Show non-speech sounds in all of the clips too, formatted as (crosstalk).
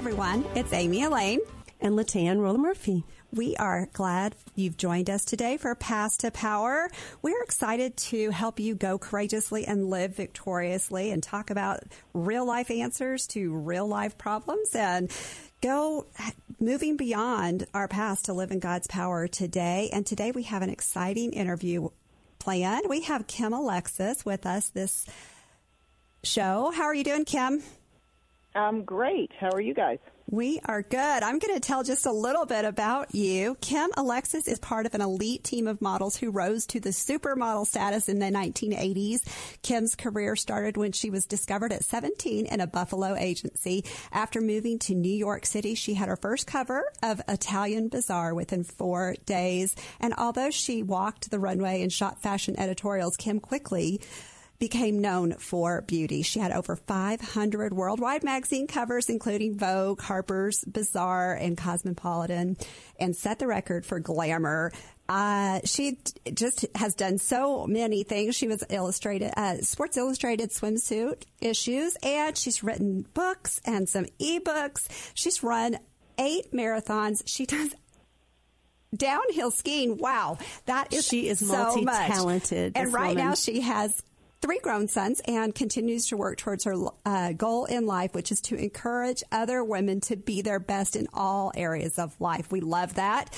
everyone. It's Amy Elaine and Latan Roland Murphy. We are glad you've joined us today for Past to Power. We're excited to help you go courageously and live victoriously and talk about real life answers to real life problems and go moving beyond our past to live in God's power today. And today we have an exciting interview planned. We have Kim Alexis with us this show. How are you doing, Kim? I'm great. How are you guys? We are good. I'm going to tell just a little bit about you. Kim Alexis is part of an elite team of models who rose to the supermodel status in the 1980s. Kim's career started when she was discovered at 17 in a Buffalo agency. After moving to New York City, she had her first cover of Italian Bazaar within four days. And although she walked the runway and shot fashion editorials, Kim quickly became known for beauty. She had over 500 worldwide magazine covers, including Vogue, Harper's Bazaar, and Cosmopolitan, and set the record for glamour. Uh, she just has done so many things. She was illustrated, uh, Sports Illustrated swimsuit issues, and she's written books and some ebooks. She's run eight marathons. She does downhill skiing. Wow, that is she is so multi talented. And right woman. now she has three grown sons and continues to work towards her uh, goal in life, which is to encourage other women to be their best in all areas of life. We love that.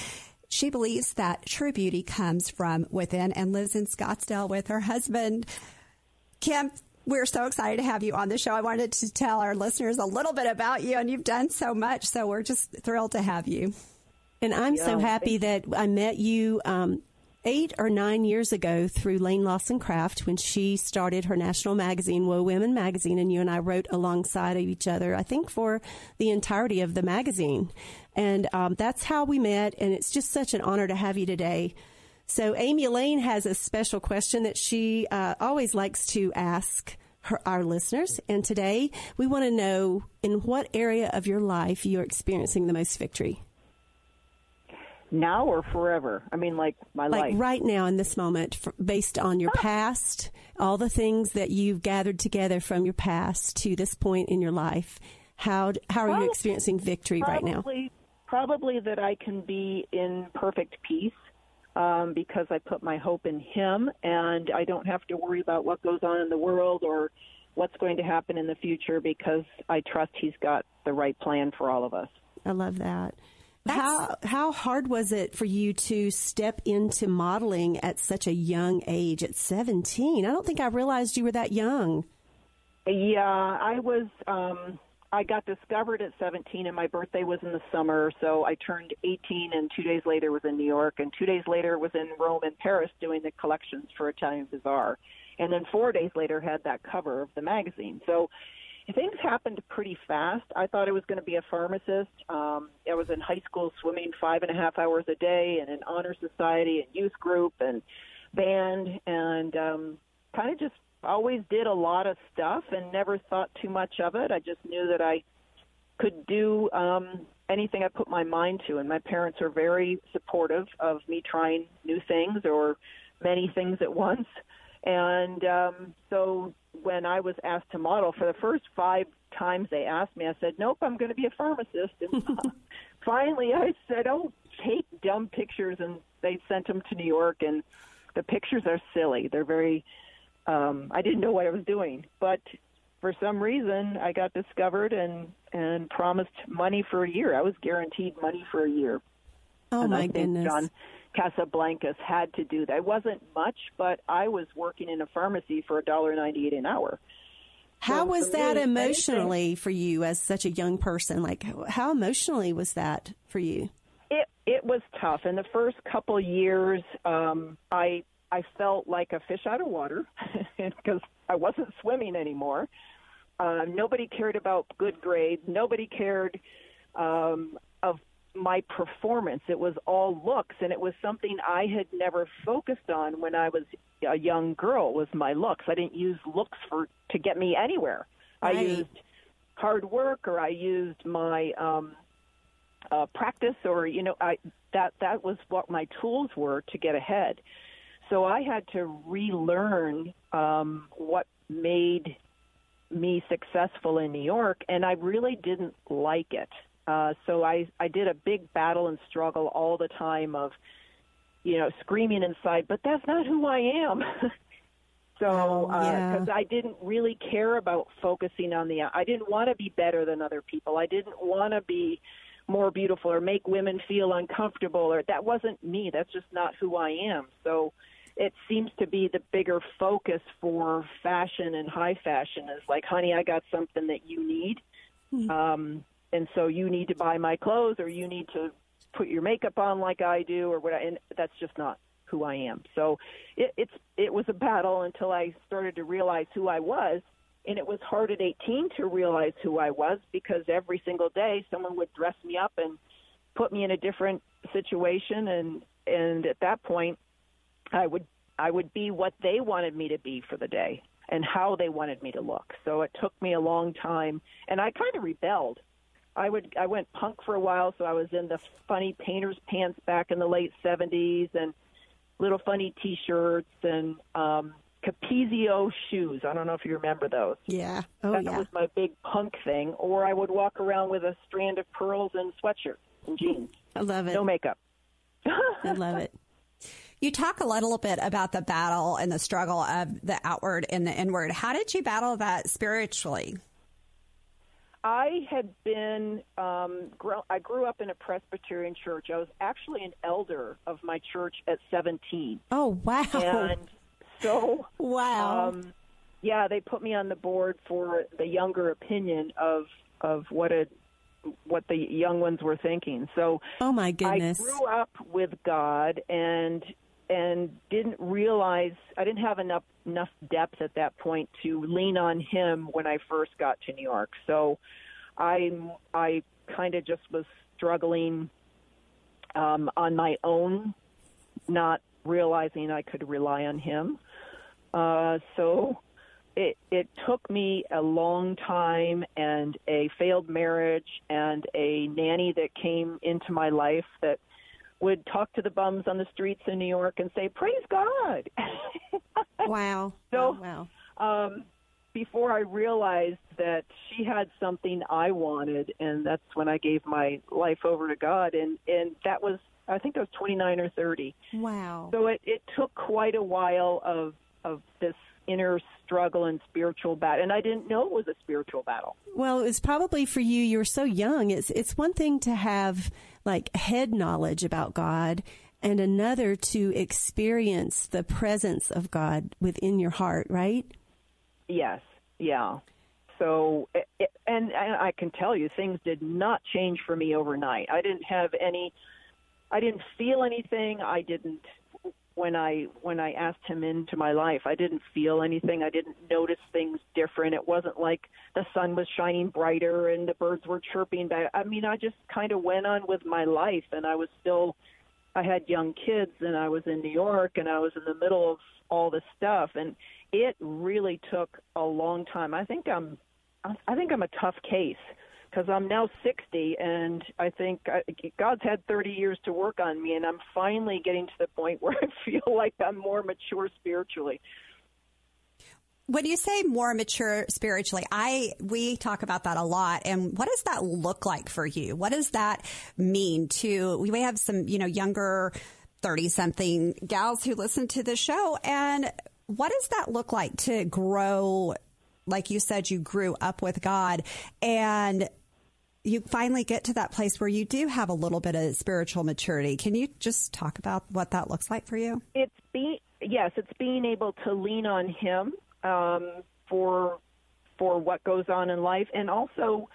She believes that true beauty comes from within and lives in Scottsdale with her husband. Kim, we're so excited to have you on the show. I wanted to tell our listeners a little bit about you, and you've done so much, so we're just thrilled to have you. And I'm yeah, so happy that I met you um, eight or nine years ago through Lane Lawson Craft when she started her national magazine, Whoa Women Magazine, and you and I wrote alongside of each other, I think for the entirety of the magazine. And um, that's how we met, and it's just such an honor to have you today. So, Amy Elaine has a special question that she uh, always likes to ask her, our listeners. And today, we want to know in what area of your life you're experiencing the most victory now or forever? I mean, like my life. like life. right now in this moment, based on your past, all the things that you've gathered together from your past to this point in your life. How how are probably, you experiencing victory probably, right now? Probably that I can be in perfect peace um, because I put my hope in Him, and I don't have to worry about what goes on in the world or what's going to happen in the future because I trust He's got the right plan for all of us. I love that. That's, how how hard was it for you to step into modeling at such a young age at 17? I don't think I realized you were that young. Yeah, I was um I got discovered at 17 and my birthday was in the summer, so I turned 18 and 2 days later was in New York and 2 days later was in Rome and Paris doing the collections for Italian Bazaar. And then 4 days later had that cover of the magazine. So things happened pretty fast. I thought I was going to be a pharmacist. Um, I was in high school swimming five and a half hours a day and an honor society and youth group and band and um, kind of just always did a lot of stuff and never thought too much of it. I just knew that I could do um, anything I put my mind to, and my parents are very supportive of me trying new things or many things at once. And um, so when I was asked to model, for the first five times they asked me, I said, "Nope, I'm going to be a pharmacist." And (laughs) finally, I said, "Oh, take dumb pictures," and they sent them to New York, and the pictures are silly. They're very. Um, I didn't know what I was doing, but for some reason, I got discovered and and promised money for a year. I was guaranteed money for a year. Oh and my goodness! John Casablancas had to do that. It wasn't much, but I was working in a pharmacy for a dollar ninety eight an hour. How so was that me, emotionally anything, for you as such a young person? Like, how emotionally was that for you? It it was tough. In the first couple years, um, I I felt like a fish out of water (laughs) because I wasn't swimming anymore. Uh, nobody cared about good grades. Nobody cared um, of my performance. It was all looks, and it was something I had never focused on when I was a young girl. Was my looks? I didn't use looks for to get me anywhere. Right. I used hard work, or I used my um, uh, practice, or you know, I that that was what my tools were to get ahead. So I had to relearn um, what made me successful in New York, and I really didn't like it. Uh, so I I did a big battle and struggle all the time of, you know, screaming inside, but that's not who I am. (laughs) so because oh, uh, yeah. I didn't really care about focusing on the, I didn't want to be better than other people. I didn't want to be more beautiful or make women feel uncomfortable or that wasn't me. That's just not who I am. So it seems to be the bigger focus for fashion and high fashion is like, honey, I got something that you need. Mm-hmm. Um, and so you need to buy my clothes or you need to put your makeup on like I do or what. And that's just not who I am. So it, it's it was a battle until I started to realize who I was. And it was hard at 18 to realize who I was because every single day someone would dress me up and put me in a different situation and and at that point I would I would be what they wanted me to be for the day and how they wanted me to look. So it took me a long time and I kind of rebelled. I would I went punk for a while, so I was in the funny painter's pants back in the late 70s and little funny t-shirts and um Capezio shoes. I don't know if you remember those. Yeah. Oh, that yeah. was my big punk thing. Or I would walk around with a strand of pearls and sweatshirt and jeans. I love it. No makeup. I love it. You talk a little bit about the battle and the struggle of the outward and the inward. How did you battle that spiritually? I had been, um, grow, I grew up in a Presbyterian church. I was actually an elder of my church at 17. Oh, wow. And so, wow. Um, yeah, they put me on the board for the younger opinion of, of what a, what the young ones were thinking. So, oh my goodness, I grew up with God, and and didn't realize I didn't have enough enough depth at that point to lean on him when I first got to New York. So I I kind of just was struggling um, on my own, not realizing I could rely on him. Uh, so it it took me a long time and a failed marriage and a nanny that came into my life that would talk to the bums on the streets in New York and say, "Praise God." (laughs) wow. So, wow. Um, before I realized that she had something I wanted, and that's when I gave my life over to God, and and that was I think I was 29 or 30. Wow. So it it took quite a while of of this inner struggle and spiritual battle. And I didn't know it was a spiritual battle. Well, it's probably for you. You were so young. It's it's one thing to have like head knowledge about God, and another to experience the presence of God within your heart. Right? Yes. Yeah. So, it, and, and I can tell you, things did not change for me overnight. I didn't have any. I didn't feel anything. I didn't when I when I asked him into my life. I didn't feel anything. I didn't notice things different. It wasn't like the sun was shining brighter and the birds were chirping back. I mean, I just kind of went on with my life and I was still I had young kids and I was in New York and I was in the middle of all this stuff and it really took a long time. I think I'm I think I'm a tough case because I'm now 60, and I think I, God's had 30 years to work on me, and I'm finally getting to the point (laughs) where I feel like I'm more mature spiritually. When you say more mature spiritually, I we talk about that a lot. And what does that look like for you? What does that mean to? We have some, you know, younger 30 something gals who listen to the show, and what does that look like to grow like you said, you grew up with God and you finally get to that place where you do have a little bit of spiritual maturity. Can you just talk about what that looks like for you? It's be yes, it's being able to lean on Him um, for for what goes on in life, and also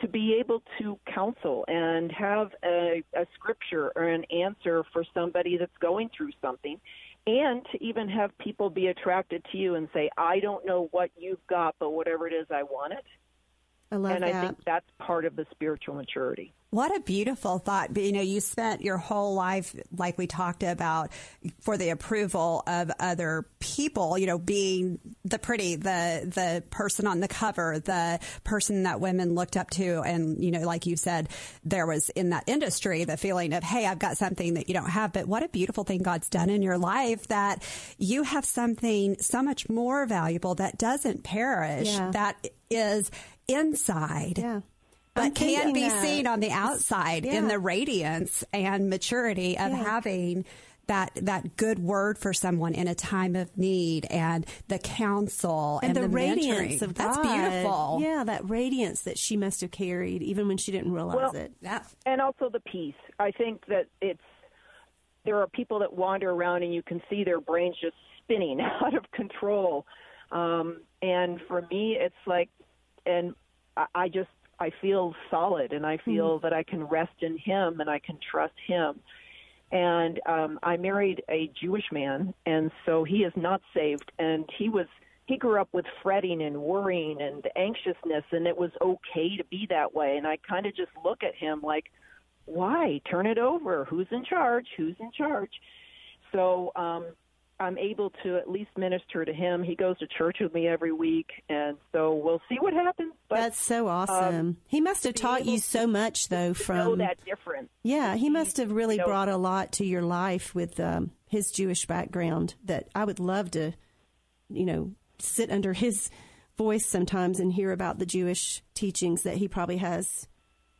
to be able to counsel and have a, a scripture or an answer for somebody that's going through something. And to even have people be attracted to you and say, I don't know what you've got, but whatever it is, I want it I love and that. I think that's part of the spiritual maturity. What a beautiful thought. But, you know, you spent your whole life, like we talked about, for the approval of other people, you know, being the pretty, the, the person on the cover, the person that women looked up to. And, you know, like you said, there was in that industry the feeling of, hey, I've got something that you don't have. But what a beautiful thing God's done in your life that you have something so much more valuable that doesn't perish, Yeah. that is inside Yeah. but can be that- seen on the outside in the radiance and maturity of Yeah. having that that good word for someone in a time of need and the counsel and, and, the, radiance mentoring. of That's beautiful. Yeah, that radiance that she must have carried even when she didn't realize Well, it. Yeah. and also the peace. I think that it's there are people that wander around and you can see their brains just spinning (laughs) out of control. Um, and for me, it's like, and I, I just I feel solid, and I feel that I can rest in Him and I can trust Him. And um, I married a Jewish man, and so he is not saved, and he was he grew up with fretting and worrying and anxiousness, and it was okay to be that way. And I kind of just look at him like, why turn it over? Who's in charge? Who's in charge? So um, I'm able to at least minister to him. He goes to church with me every week, and so we'll see what happens. But That's so awesome. he must have taught you so much, though. From that difference. yeah, he must have really know- brought a lot to your life with um, his Jewish background. That I would love to, you know, sit under his voice sometimes and hear about the Jewish teachings that he probably has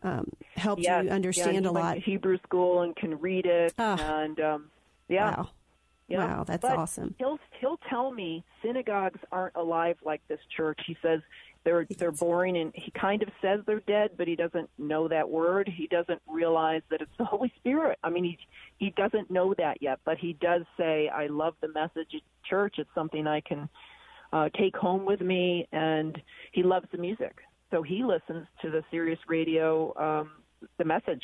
um, helped Yes, you yeah, understand he a lot. Hebrew school and can read it, Ah. and um, yeah. Wow. Yeah. Wow, that's But awesome. He'll he'll tell me synagogues aren't alive like this church. He says they're they're boring, and he kind of says they're dead, but he doesn't know that word. He doesn't realize that it's the Holy Spirit. I mean, he he doesn't know that yet, but he does say, "I love the message at church. It's something I can uh, take home with me," and he loves the music, so he listens to the Sirius Radio, um, the message.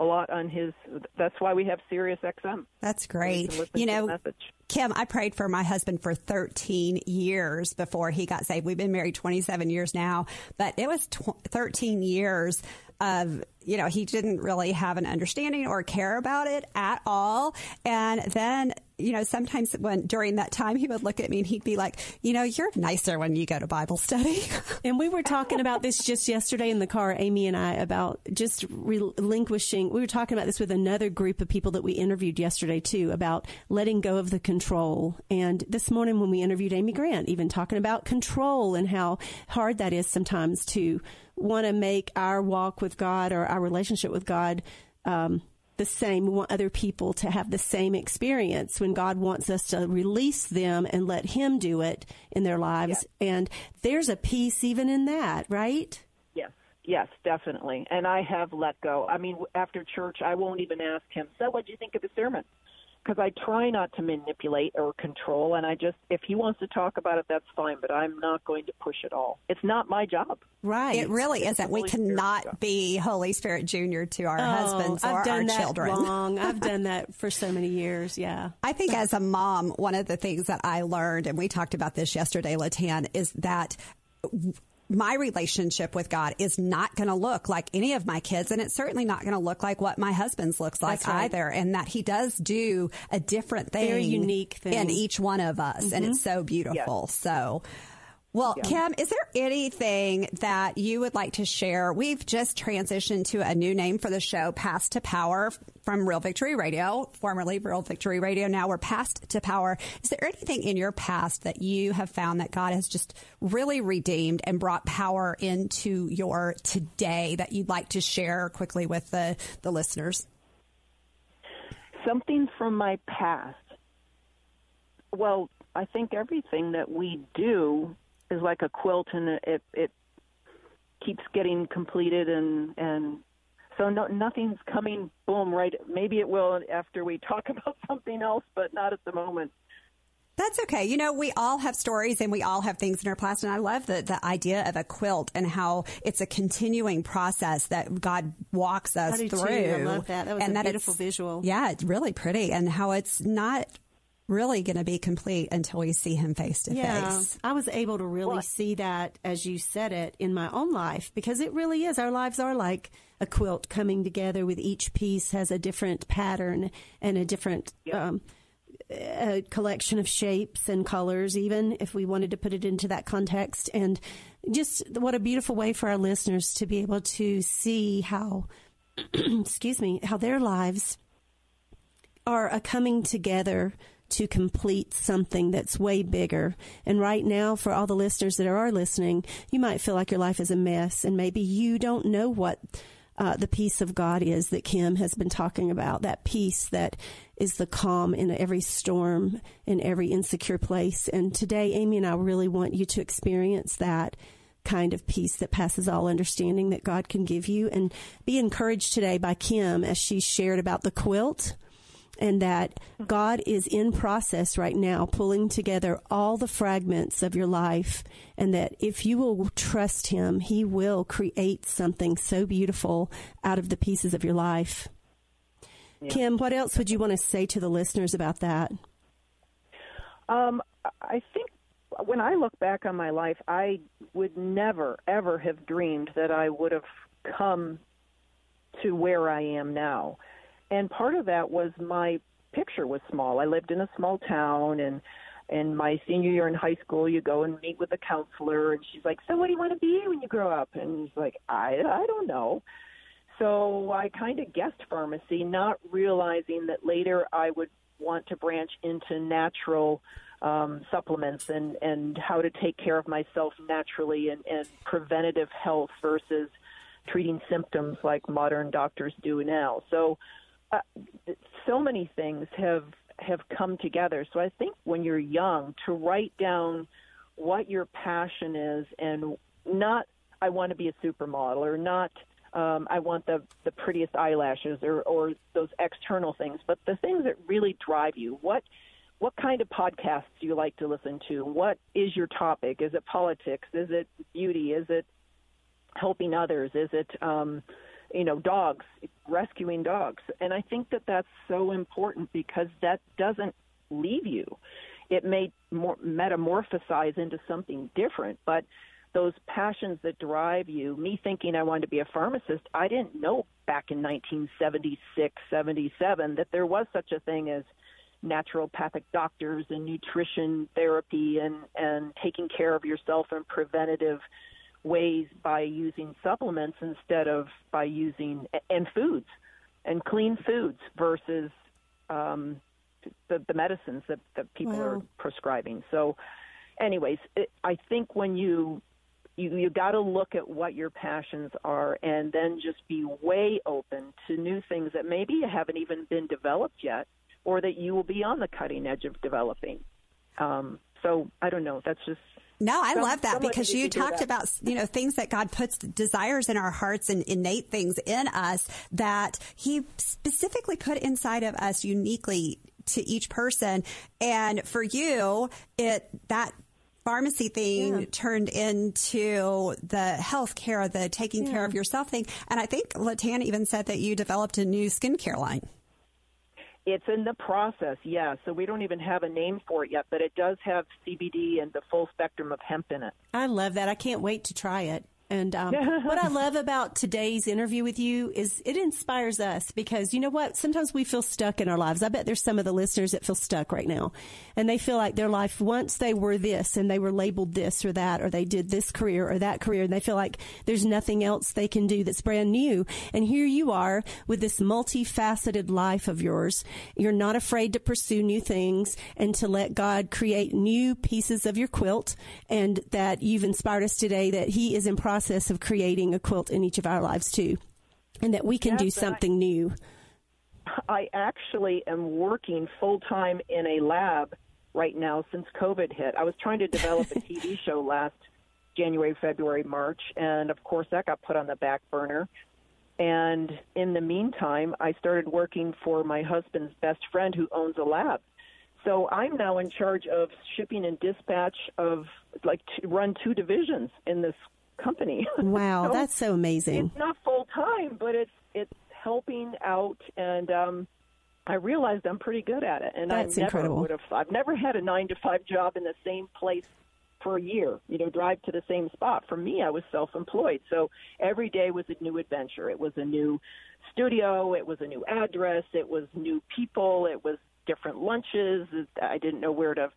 A lot on his. That's why we have Sirius XM. That's great. You know. Kim, I prayed for my husband for 13 years before he got saved. We've been married 27 years now, but it was tw- 13 years of, you know, he didn't really have an understanding or care about it at all. And then, you know, sometimes when during that time he would look at me and he'd be like, you know, you're nicer when you go to Bible study. (laughs) And we were talking about this just yesterday in the car, Amy and I, about just relinquishing. We were talking about this with another group of people that we interviewed yesterday too, about letting go of the control. And this morning when we interviewed Amy Grant, even talking about control and how hard that is sometimes to want to make our walk with God or our relationship with God um, the same. We want other people to have the same experience when God wants us to release them and let Him do it in their lives. And there's a peace even in that, right? Yes, yes, definitely. And I have let go. I mean, after church, I won't even ask him, so what do you think of the sermon? Because I try not to manipulate or control. And I just, if he wants to talk about it, that's fine, but I'm not going to push at all. It's not my job. Right. It really isn't. We Holy cannot stuff. be Holy Spirit Junior to our Oh, husbands I've or done our that children. (laughs) long. I've done that for so many years. Yeah. I think as a mom, one of the things that I learned, and we talked about this yesterday, Latan, is that my relationship with God is not going to look like any of my kids, and it's certainly not going to look like what my husband's looks like right. either. And that he does do a different thing, Very unique thing. Mm-hmm. in each one of us, and it's so beautiful. So. Well, Kim, is there anything that you would like to share? We've just transitioned to a new name for the show, Past to Power from Real Victory Radio, formerly Real Victory Radio. Now we're Past to Power. Is there anything in your past that you have found that God has just really redeemed and brought power into your today that you'd like to share quickly with the, the listeners? Something from my past. Well, I think everything that we do is like a quilt, and it it keeps getting completed, and and so no, nothing's coming boom right. Maybe it will after we talk (laughs) about something else, but not at the moment. That's okay. You know, we all have stories and we all have things in our past. And I love the, the idea of a quilt and how it's a continuing process that God walks us I do too. through. I love that. That was and a that beautiful visual. Yeah, it's really pretty. And how it's not really going to be complete until we see him face to face. I was able to really what? see that as you said it in my own life because it really is. Our lives are like a quilt coming together with each piece has a different pattern and a different yep. um, a collection of shapes and colors, even if we wanted to put it into that context. And just what a beautiful way for our listeners to be able to see how, (clears throat) excuse me, how their lives are a coming together to complete something that's way bigger. And right now, for all the listeners that are listening, you might feel like your life is a mess and maybe you don't know what uh, the peace of God is that Kim has been talking about. That peace that is the calm in every storm, in every insecure place. And today, Amy and I really want you to experience that kind of peace that passes all understanding that God can give you. And be encouraged today by Kim as she shared about the quilt and that God is in process right now pulling together all the fragments of your life and that if you will trust him, he will create something so beautiful out of the pieces of your life. Yeah. Kim, what else would you want to say to the listeners about that? Um, I think when I look back on my life, I would never, ever have dreamed that I would have come to where I am now and part of that was my picture was small. I lived in a small town and in my senior year in high school you go and meet with a counselor and she's like, "So what do you want to be when you grow up?" And he's like, "I I don't know." So I kind of guessed pharmacy, not realizing that later I would want to branch into natural um, supplements and and how to take care of myself naturally and, and preventative health versus treating symptoms like modern doctors do now. So so many things have have come together. So I think when you're young, to write down what your passion is, and not I want to be a supermodel, or not um, I want the the prettiest eyelashes, or or those external things, but the things that really drive you. What what kind of podcasts do you like to listen to? What is your topic? Is it politics? Is it beauty? Is it helping others? Is it um, you know, dogs, rescuing dogs. And I think that that's so important because that doesn't leave you. It may more metamorphosize into something different, but those passions that drive you, me thinking I wanted to be a pharmacist, I didn't know back in 1976, 77 that there was such a thing as naturopathic doctors and nutrition therapy and and taking care of yourself and preventative ways by using supplements instead of by using and foods and clean foods versus um, the, the medicines that, that people wow. are prescribing. So, anyways, it, I think when you you you got to look at what your passions are and then just be way open to new things that maybe haven't even been developed yet or that you will be on the cutting edge of developing. Um, so I don't know. That's just no, I so, love that because you talked about, you know, things that God puts desires in our hearts and innate things in us that he specifically put inside of us uniquely to each person. And for you, it, that pharmacy thing yeah. turned into the health care, the taking yeah. care of yourself thing. And I think Latana even said that you developed a new skincare line. It's in the process, yeah. So we don't even have a name for it yet, but it does have CBD and the full spectrum of hemp in it. I love that. I can't wait to try it. And um, what I love about today's interview with you is it inspires us because you know what? Sometimes we feel stuck in our lives. I bet there's some of the listeners that feel stuck right now and they feel like their life, once they were this and they were labeled this or that, or they did this career or that career, and they feel like there's nothing else they can do that's brand new. And here you are with this multifaceted life of yours. You're not afraid to pursue new things and to let God create new pieces of your quilt and that you've inspired us today that He is in process process of creating a quilt in each of our lives too, and that we can yes, do something I, new. I actually am working full time in a lab right now since COVID hit. I was trying to develop a TV (laughs) show last January, February, March, and of course that got put on the back burner. And in the meantime, I started working for my husband's best friend who owns a lab. So I'm now in charge of shipping and dispatch of like to run two divisions in this company. (laughs) Wow, so that's so amazing. It's not full time, but it's it's helping out and um I realized I'm pretty good at it, and That's I never incredible. would have. I've never had a nine to five job in the same place for a year. You know, drive to the same spot. For me, I was self-employed, so every day was a new adventure. It was a new studio. It was a new address. It was new people. It was different lunches. I didn't know where to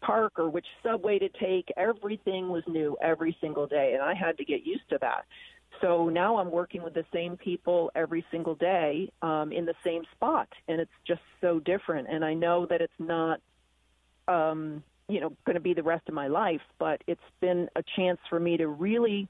park or which subway to take. Everything was new every single day, and I had to get used to that. So now I'm working with the same people every single day um, in the same spot, and it's just so different. And I know that it's not, um, you know, going to be the rest of my life, but it's been a chance for me to really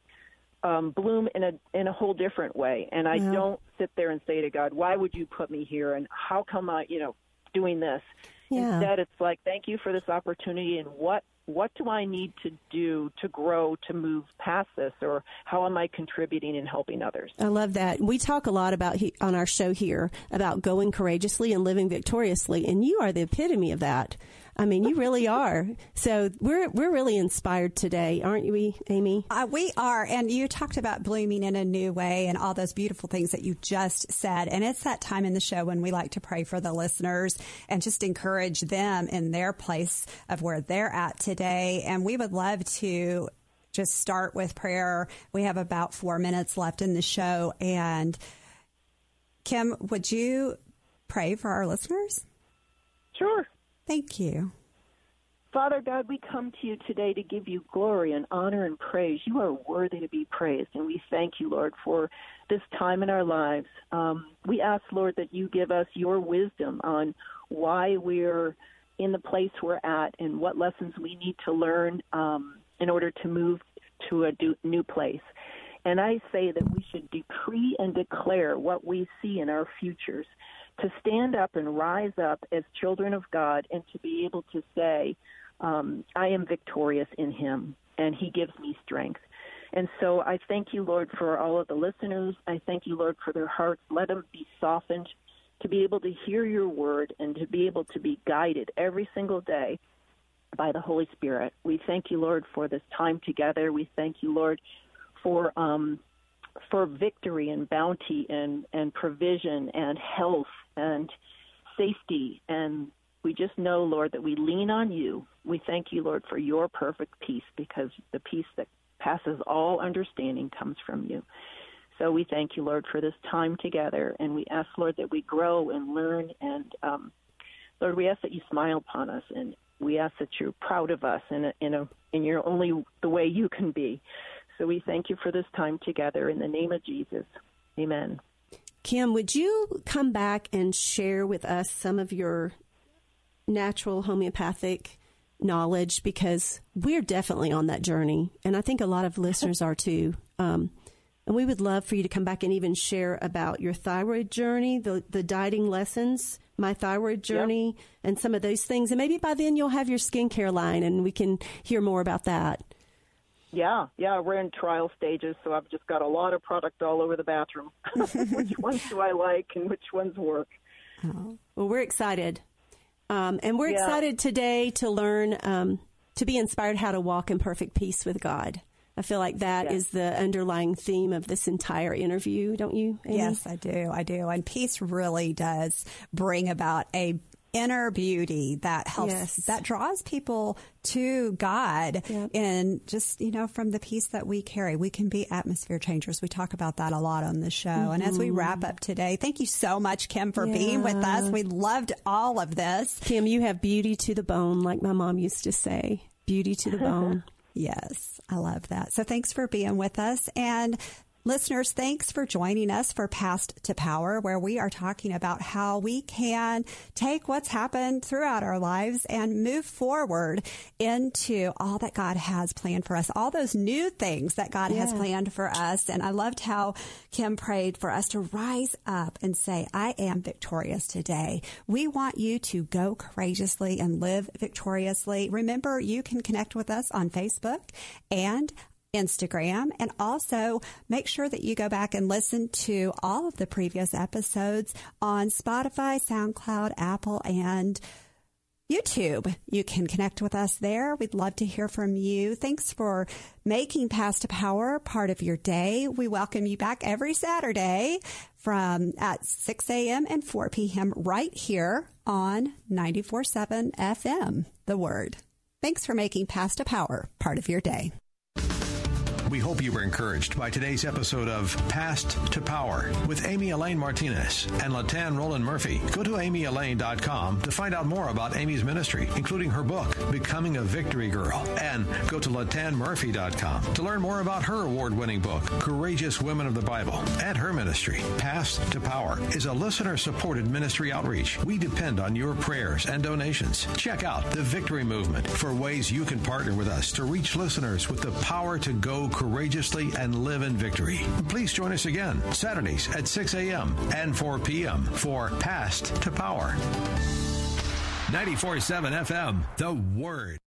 um, bloom in a in a whole different way. And I Yeah. don't sit there and say to God, "Why would you put me here?" and "How come I, you know, doing this?" Yeah. Instead, it's like, "Thank you for this opportunity." And what what do I need to do to grow to move past this, or how am I contributing and helping others? I love that. We talk a lot about he, on our show here about going courageously and living victoriously, and you are the epitome of that. I mean, you really are. So we're we're really inspired today, aren't we, Amy? Uh, we are, and you talked about blooming in a new way and all those beautiful things that you just said. And it's that time in the show when we like to pray for the listeners and just encourage them in their place of where they're at today. And we would love to just start with prayer. We have about four minutes left in the show. And Kim, would you pray for our listeners? Sure. Thank you. Father God, we come to you today to give you glory and honor and praise. You are worthy to be praised, and we thank you, Lord, for this time in our lives. Um, we ask, Lord, that you give us your wisdom on why we're in the place we're at and what lessons we need to learn um, in order to move to a do- new place. And I say that we should decree and declare what we see in our futures, to stand up and rise up as children of God and to be able to say, um, I am victorious in Him, and He gives me strength. And so I thank you, Lord, for all of the listeners. I thank you, Lord, for their hearts. Let them be softened to be able to hear your word and to be able to be guided every single day by the Holy Spirit. We thank you, Lord, for this time together. We thank you, Lord, for um, for victory and bounty and, and provision and health and safety. And we just know, Lord, that we lean on you. We thank you, Lord, for your perfect peace because the peace that passes all understanding comes from you. So we thank you, Lord, for this time together. And we ask, Lord, that we grow and learn. And um, Lord, we ask that you smile upon us. And we ask that you're proud of us in a, in a in your only the way you can be. So we thank you for this time together in the name of Jesus. Amen. Kim, would you come back and share with us some of your natural homeopathic knowledge because we're definitely on that journey, and I think a lot of listeners are too. Um, and we would love for you to come back and even share about your thyroid journey, the the dieting lessons, my thyroid journey, and some of those things. And maybe by then you'll have your skincare line, and we can hear more about that. Yeah, yeah, we're in trial stages, so I've just got a lot of product all over the bathroom. (laughs) (laughs) which ones do I like and which ones work? Well, we're excited. Um, and we're Yeah. excited today to learn, um, to be inspired how to walk in perfect peace with God. I feel like that is Yeah. the underlying theme of this entire interview, don't you? Amy? Yes, I do. I do. And peace really does bring about a inner beauty that helps Yes. that draws people to God Yep. and just you know from the peace that we carry we can be atmosphere changers we talk about that a lot on the show and as we mm-hmm. wrap up today thank you so much Kim for being with us we loved all of this Kim, you have beauty to the bone, like my mom used to say. Beauty to the bone. (laughs) Yes, I love that. So thanks for being with us. And listeners, thanks for joining us for Past to Power, where we are talking about how we can take what's happened throughout our lives and move forward into all that God has planned for us, all those new things that God has planned for us. And I loved how Kim prayed for us to rise up and say, I am victorious today. We want you to go courageously and live victoriously. Remember, you can connect with us on Facebook and Instagram and also make sure that you go back and listen to all of the previous episodes on Spotify, SoundCloud, Apple, and YouTube. You can connect with us there. We'd love to hear from you. Thanks for making Past to Power part of your day. We welcome you back every Saturday from at 6 a.m. and 4 p.m. right here on 94.7 FM, The Word. Thanks for making Past to Power part of your day. We hope you were encouraged by today's episode of Past to Power with Amy Elaine Martinez and Latan Roland Murphy. Go to amyelaine.com to find out more about Amy's ministry, including her book, Becoming a Victory Girl. And go to latanmurphy.com to learn more about her award winning book, Courageous Women of the Bible, and her ministry. Past to Power is a listener supported ministry outreach. We depend on your prayers and donations. Check out the Victory Movement for ways you can partner with us to reach listeners with the power to go courageously and live in victory. Please join us again Saturdays at 6 a.m. and 4 p.m. for Past to Power. 94.7 FM, The Word.